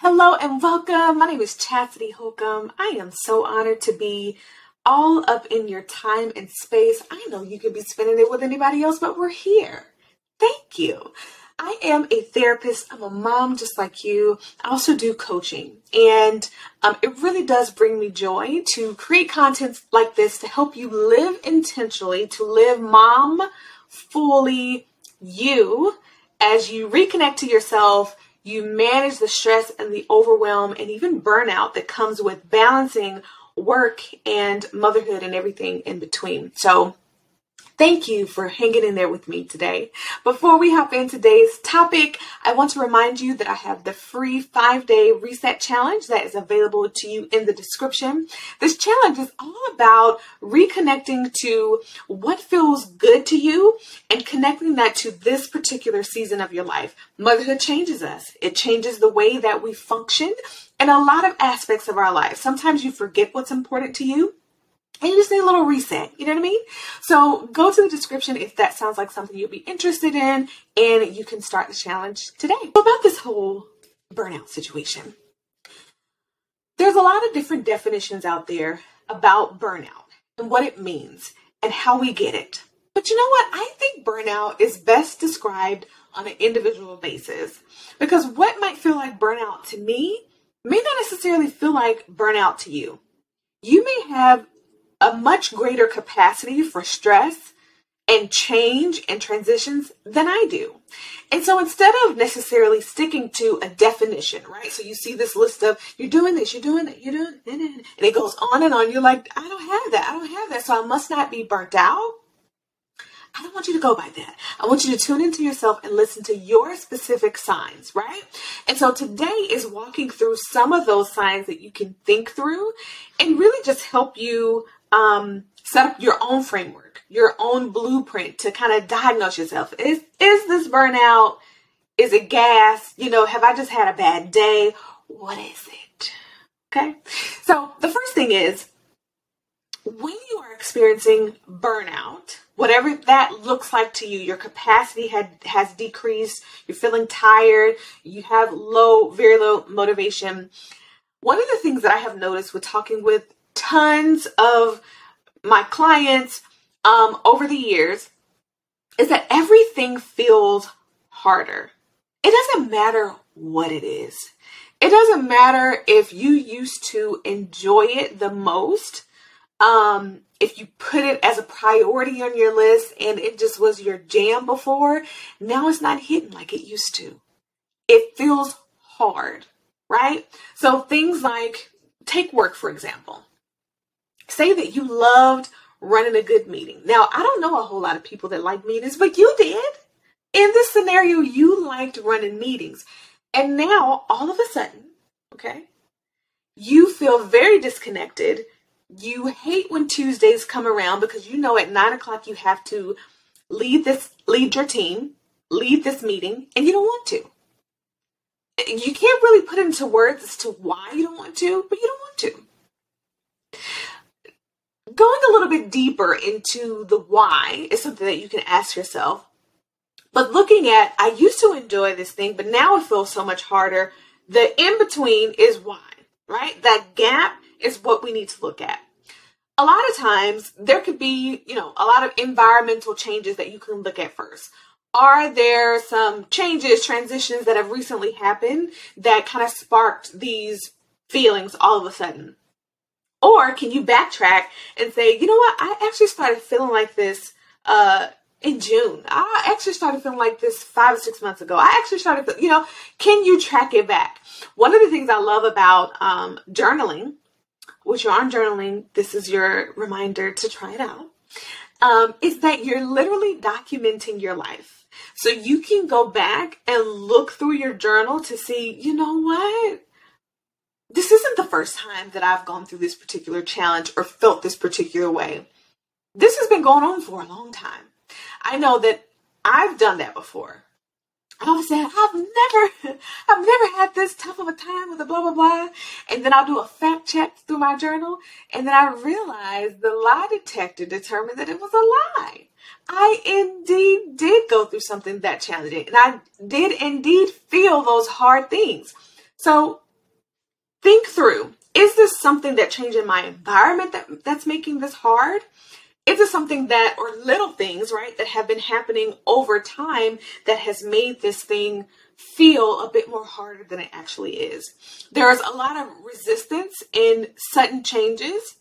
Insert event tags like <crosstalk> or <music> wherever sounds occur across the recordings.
Hello and welcome. My name is Chastity Holcomb. I am so honored to be all up in your time and space. I know you could be spending it with anybody else, but we're here. Thank you. I am a therapist. I'm a mom just like you. I also do coaching. And um, it really does bring me joy to create content like this to help you live intentionally, to live mom fully you as you reconnect to yourself you manage the stress and the overwhelm and even burnout that comes with balancing work and motherhood and everything in between. So, Thank you for hanging in there with me today. Before we hop in today's topic, I want to remind you that I have the free five day reset challenge that is available to you in the description. This challenge is all about reconnecting to what feels good to you and connecting that to this particular season of your life. Motherhood changes us, it changes the way that we function in a lot of aspects of our life. Sometimes you forget what's important to you and you just need a little reset. You know what I mean? So go to the description if that sounds like something you'll be interested in, and you can start the challenge today. About this whole burnout situation, there's a lot of different definitions out there about burnout and what it means and how we get it. But you know what? I think burnout is best described on an individual basis because what might feel like burnout to me may not necessarily feel like burnout to you. You may have a much greater capacity for stress and change and transitions than I do. And so instead of necessarily sticking to a definition, right? So you see this list of you're doing this, you're doing that, you're doing it, and it goes on and on. You're like, I don't have that, I don't have that. So I must not be burnt out. I don't want you to go by that. I want you to tune into yourself and listen to your specific signs, right? And so today is walking through some of those signs that you can think through and really just help you um, set up your own framework, your own blueprint to kind of diagnose yourself. Is is this burnout? Is it gas? You know, have I just had a bad day? What is it? Okay. So the first thing is when you are experiencing burnout, whatever that looks like to you, your capacity had has decreased, you're feeling tired, you have low, very low motivation. One of the things that I have noticed with talking with tons of my clients um, over the years is that everything feels harder. It doesn't matter what it is. It doesn't matter if you used to enjoy it the most, um, if you put it as a priority on your list and it just was your jam before, now it's not hitting like it used to. It feels hard, right? So things like take work, for example say that you loved running a good meeting. Now, I don't know a whole lot of people that like meetings, but you did. In this scenario, you liked running meetings. And now, all of a sudden, okay, you feel very disconnected. You hate when Tuesdays come around because you know at nine o'clock you have to lead this, lead your team, lead this meeting, and you don't want to. You can't really put into words as to why you don't want to, but you don't want to going a little bit deeper into the why is something that you can ask yourself. But looking at, I used to enjoy this thing, but now it feels so much harder. The in between is why, right? That gap is what we need to look at. A lot of times there could be, you know, a lot of environmental changes that you can look at first. Are there some changes, transitions that have recently happened that kind of sparked these feelings all of a sudden? Or can you backtrack and say, you know what, I actually started feeling like this uh, in June. I actually started feeling like this five or six months ago. I actually started, you know, can you track it back? One of the things I love about um, journaling, which you aren't journaling, this is your reminder to try it out, um, is that you're literally documenting your life. So you can go back and look through your journal to see, you know what? This isn't the first time that I've gone through this particular challenge or felt this particular way. This has been going on for a long time. I know that I've done that before. I've said, I've never, <laughs> I've never had this tough of a time with a blah, blah, blah. And then I'll do a fact check through my journal. And then I realize the lie detector determined that it was a lie. I indeed did go through something that challenging. And I did indeed feel those hard things. So think through is this something that changed in my environment that, that's making this hard? Is it something that, or little things, right, that have been happening over time that has made this thing feel a bit more harder than it actually is? There's a lot of resistance in sudden changes.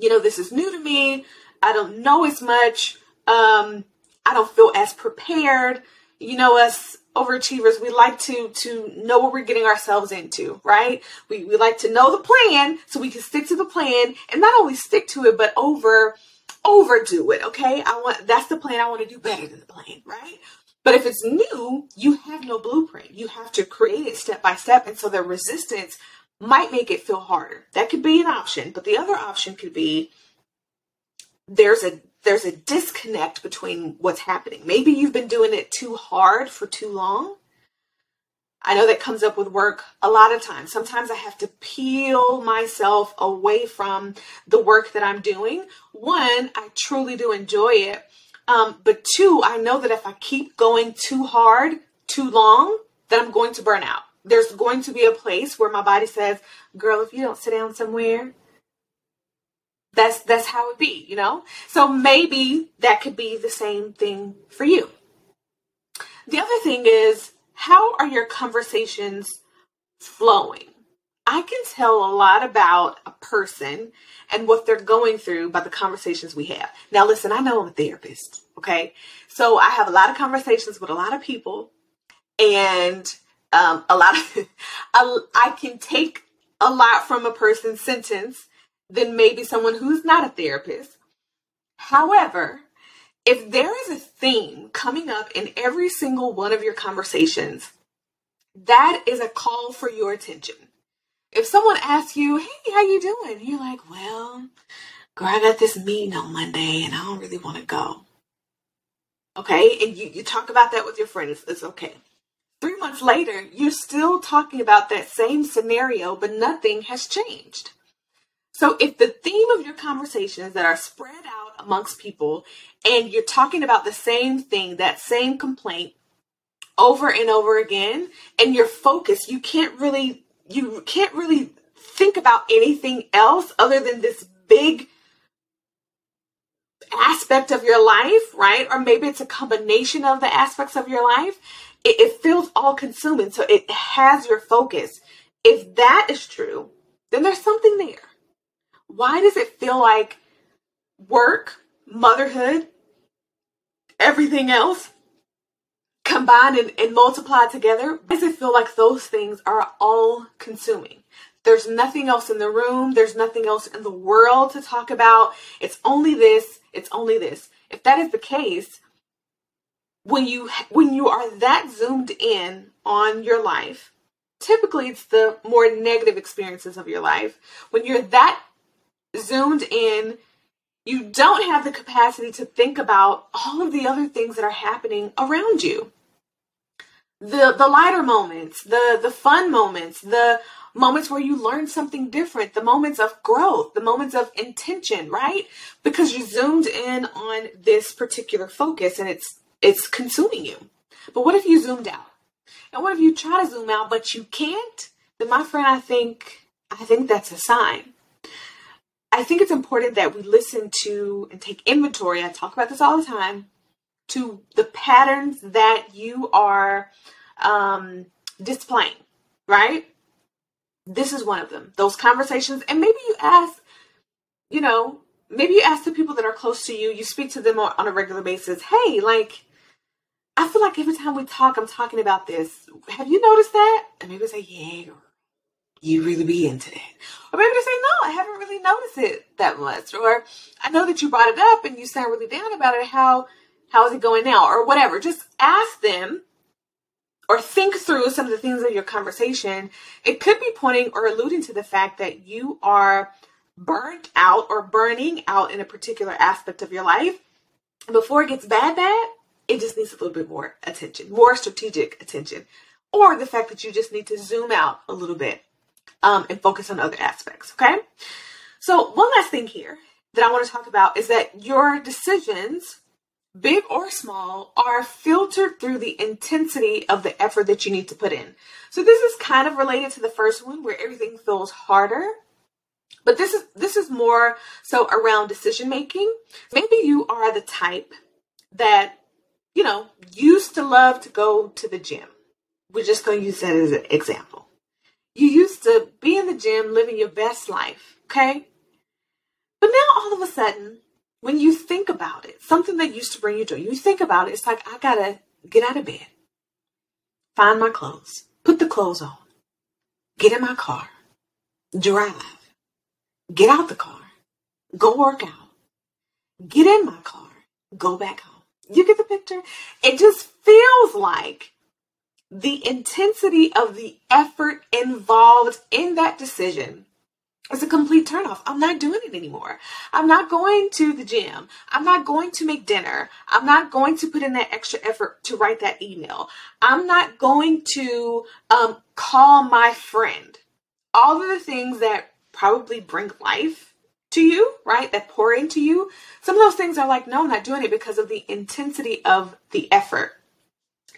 You know, this is new to me. I don't know as much. Um, I don't feel as prepared. You know, us overachievers, we like to to know what we're getting ourselves into, right? We we like to know the plan so we can stick to the plan and not only stick to it, but over overdo it. Okay, I want that's the plan. I want to do better than the plan, right? But if it's new, you have no blueprint. You have to create it step by step, and so the resistance might make it feel harder. That could be an option, but the other option could be there's a there's a disconnect between what's happening. Maybe you've been doing it too hard for too long. I know that comes up with work a lot of times. Sometimes I have to peel myself away from the work that I'm doing. One, I truly do enjoy it. Um, but two, I know that if I keep going too hard, too long, that I'm going to burn out. There's going to be a place where my body says, girl, if you don't sit down somewhere, that's that's how it be, you know? So maybe that could be the same thing for you. The other thing is how are your conversations flowing? I can tell a lot about a person and what they're going through by the conversations we have. Now, listen, I know I'm a therapist, okay? So I have a lot of conversations with a lot of people, and um, a lot of <laughs> I can take a lot from a person's sentence than maybe someone who's not a therapist. However, if there is a theme coming up in every single one of your conversations, that is a call for your attention. If someone asks you, "Hey, how you doing?" You're like, "Well, girl, I got this meeting on Monday, and I don't really want to go." Okay, and you, you talk about that with your friends. It's okay. Three months later, you're still talking about that same scenario, but nothing has changed. So if the theme of your conversations that are spread out amongst people and you're talking about the same thing, that same complaint over and over again, and you're focused, you can't really you can't really think about anything else other than this big aspect of your life, right? Or maybe it's a combination of the aspects of your life. It, it feels all consuming. So it has your focus. If that is true, then there's something there why does it feel like work, motherhood, everything else combined and, and multiplied together? Why does it feel like those things are all consuming? There's nothing else in the room. There's nothing else in the world to talk about. It's only this. It's only this. If that is the case, when you when you are that zoomed in on your life, typically it's the more negative experiences of your life. When you're that zoomed in, you don't have the capacity to think about all of the other things that are happening around you. The the lighter moments, the the fun moments, the moments where you learn something different, the moments of growth, the moments of intention, right? Because you zoomed in on this particular focus and it's it's consuming you. But what if you zoomed out? And what if you try to zoom out but you can't? Then my friend, I think I think that's a sign. I think it's important that we listen to and take inventory. I talk about this all the time to the patterns that you are um, displaying, right? This is one of them. Those conversations, and maybe you ask, you know, maybe you ask the people that are close to you, you speak to them on a regular basis. Hey, like, I feel like every time we talk, I'm talking about this. Have you noticed that? And maybe say, yeah, you really be into that. Or maybe just say, no, I haven't really noticed it that much. Or I know that you brought it up and you sound really down about it. How how is it going now? Or whatever. Just ask them or think through some of the things of your conversation. It could be pointing or alluding to the fact that you are burnt out or burning out in a particular aspect of your life. And before it gets bad, bad, it just needs a little bit more attention, more strategic attention. Or the fact that you just need to zoom out a little bit um, and focus on other aspects. Okay. So, one last thing here that I want to talk about is that your decisions big or small, are filtered through the intensity of the effort that you need to put in. So this is kind of related to the first one where everything feels harder. But this is this is more so around decision making. Maybe you are the type that you know used to love to go to the gym. We're just going to use that as an example. You used to be in the gym living your best life, okay? But now all of a sudden, when you think about it, something that used to bring you joy, you think about it, it's like, I gotta get out of bed, find my clothes, put the clothes on, get in my car, drive, get out the car, go work out, get in my car, go back home. You get the picture? It just feels like the intensity of the effort involved in that decision it's a complete turnoff. I'm not doing it anymore. I'm not going to the gym. I'm not going to make dinner. I'm not going to put in that extra effort to write that email. I'm not going to um, call my friend. All of the things that probably bring life to you, right? That pour into you. Some of those things are like, no, I'm not doing it because of the intensity of the effort.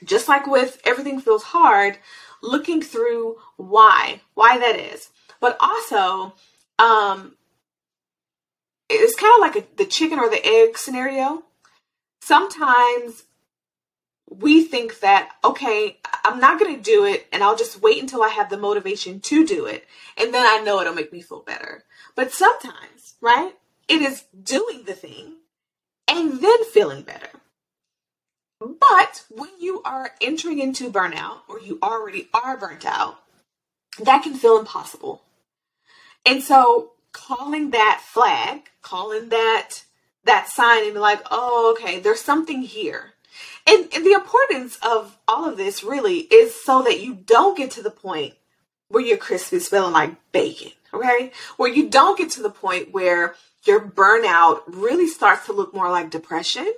Just like with everything feels hard, looking through why, why that is but also um, it's kind of like a, the chicken or the egg scenario. Sometimes we think that, okay, I'm not going to do it and I'll just wait until I have the motivation to do it. And then I know it'll make me feel better. But sometimes, right, it is doing the thing and then feeling better. But when you are entering into burnout or you already are burnt out, that can feel impossible. And so calling that flag, calling that that sign and be like, oh, okay, there's something here. And, and the importance of all of this really is so that you don't get to the point where your crisp is feeling like bacon, okay? Where you don't get to the point where your burnout really starts to look more like depression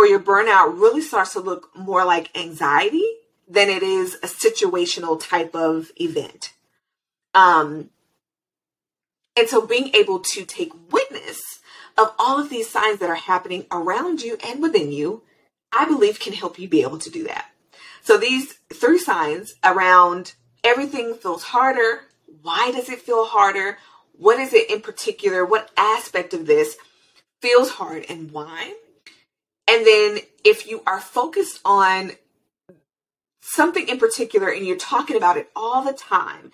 or your burnout really starts to look more like anxiety than it is a situational type of event. Um, and so being able to take witness of all of these signs that are happening around you and within you, I believe can help you be able to do that. So these three signs around everything feels harder. Why does it feel harder? What is it in particular? What aspect of this feels hard and why? And then if you are focused on something in particular and you're talking about it all the time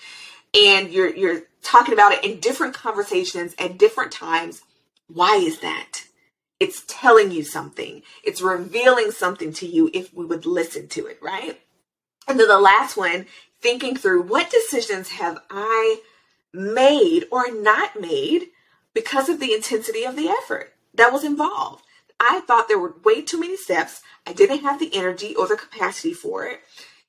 and you're you're talking about it in different conversations at different times. Why is that? It's telling you something. It's revealing something to you if we would listen to it, right? And then the last one, thinking through what decisions have I made or not made because of the intensity of the effort that was involved. I thought there were way too many steps. I didn't have the energy or the capacity for it.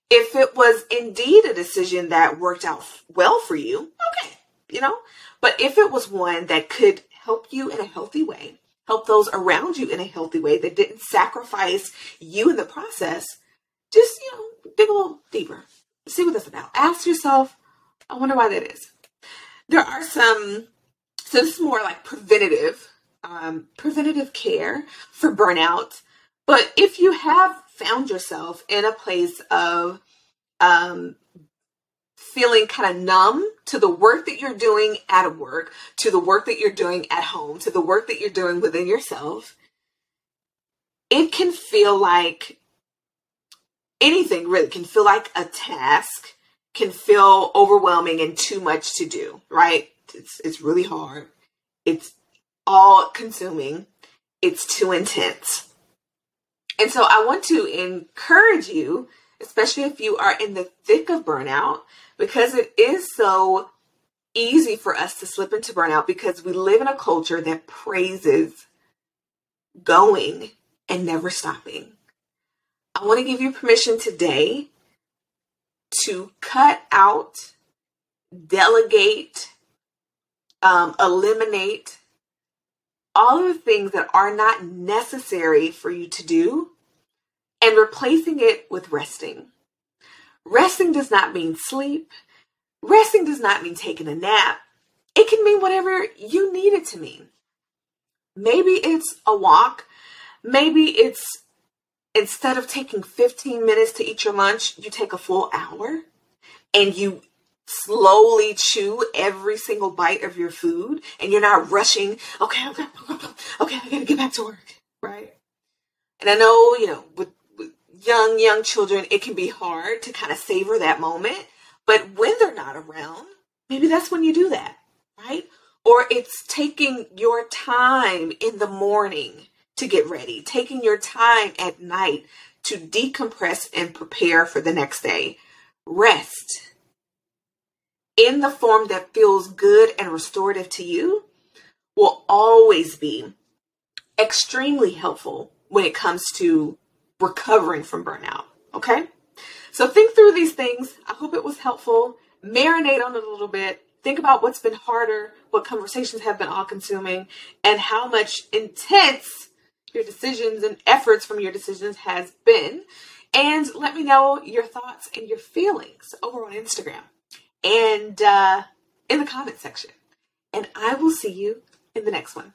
If it was indeed a decision that worked out well for you, okay, you know? But if it was one that could help you in a healthy way, help those around you in a healthy way that didn't sacrifice you in the process, just, you know, dig a little deeper. See what that's about. Ask yourself, I wonder why that is. There are some, so this is more like preventative, um, preventative care for burnout. But if you have found yourself in a place of um, feeling kind of numb to the work that you're doing at work, to the work that you're doing at home, to the work that you're doing within yourself, it can feel like anything really can feel like a task, can feel overwhelming and too much to do, right? It's, it's really hard. It's all consuming. It's too intense. And so I want to encourage you, especially if you are in the thick of burnout, because it is so easy for us to slip into burnout because we live in a culture that praises going and never stopping. I want to give you permission today to cut out, delegate, um, eliminate all of the things that are not necessary for you to do and replacing it with resting. Resting does not mean sleep. Resting does not mean taking a nap. It can mean whatever you need it to mean. Maybe it's a walk. Maybe it's instead of taking 15 minutes to eat your lunch, you take a full hour and you slowly chew every single bite of your food and you're not rushing, okay, okay, <laughs> okay, I gotta get back to work, right? And I know, you know, with, with young, young children, it can be hard to kind of savor that moment. But when they're not around, maybe that's when you do that, right? Or it's taking your time in the morning to get ready, taking your time at night to decompress and prepare for the next day. Rest in the form that feels good and restorative to you will always be extremely helpful when it comes to recovering from burnout. Okay? So think through these things. I hope it was helpful. Marinate on it a little bit. Think about what's been harder, what conversations have been all consuming, and how much intense your decisions and efforts from your decisions has been. And let me know your thoughts and your feelings over on Instagram and uh, in the comment section. And I will see you in the next one.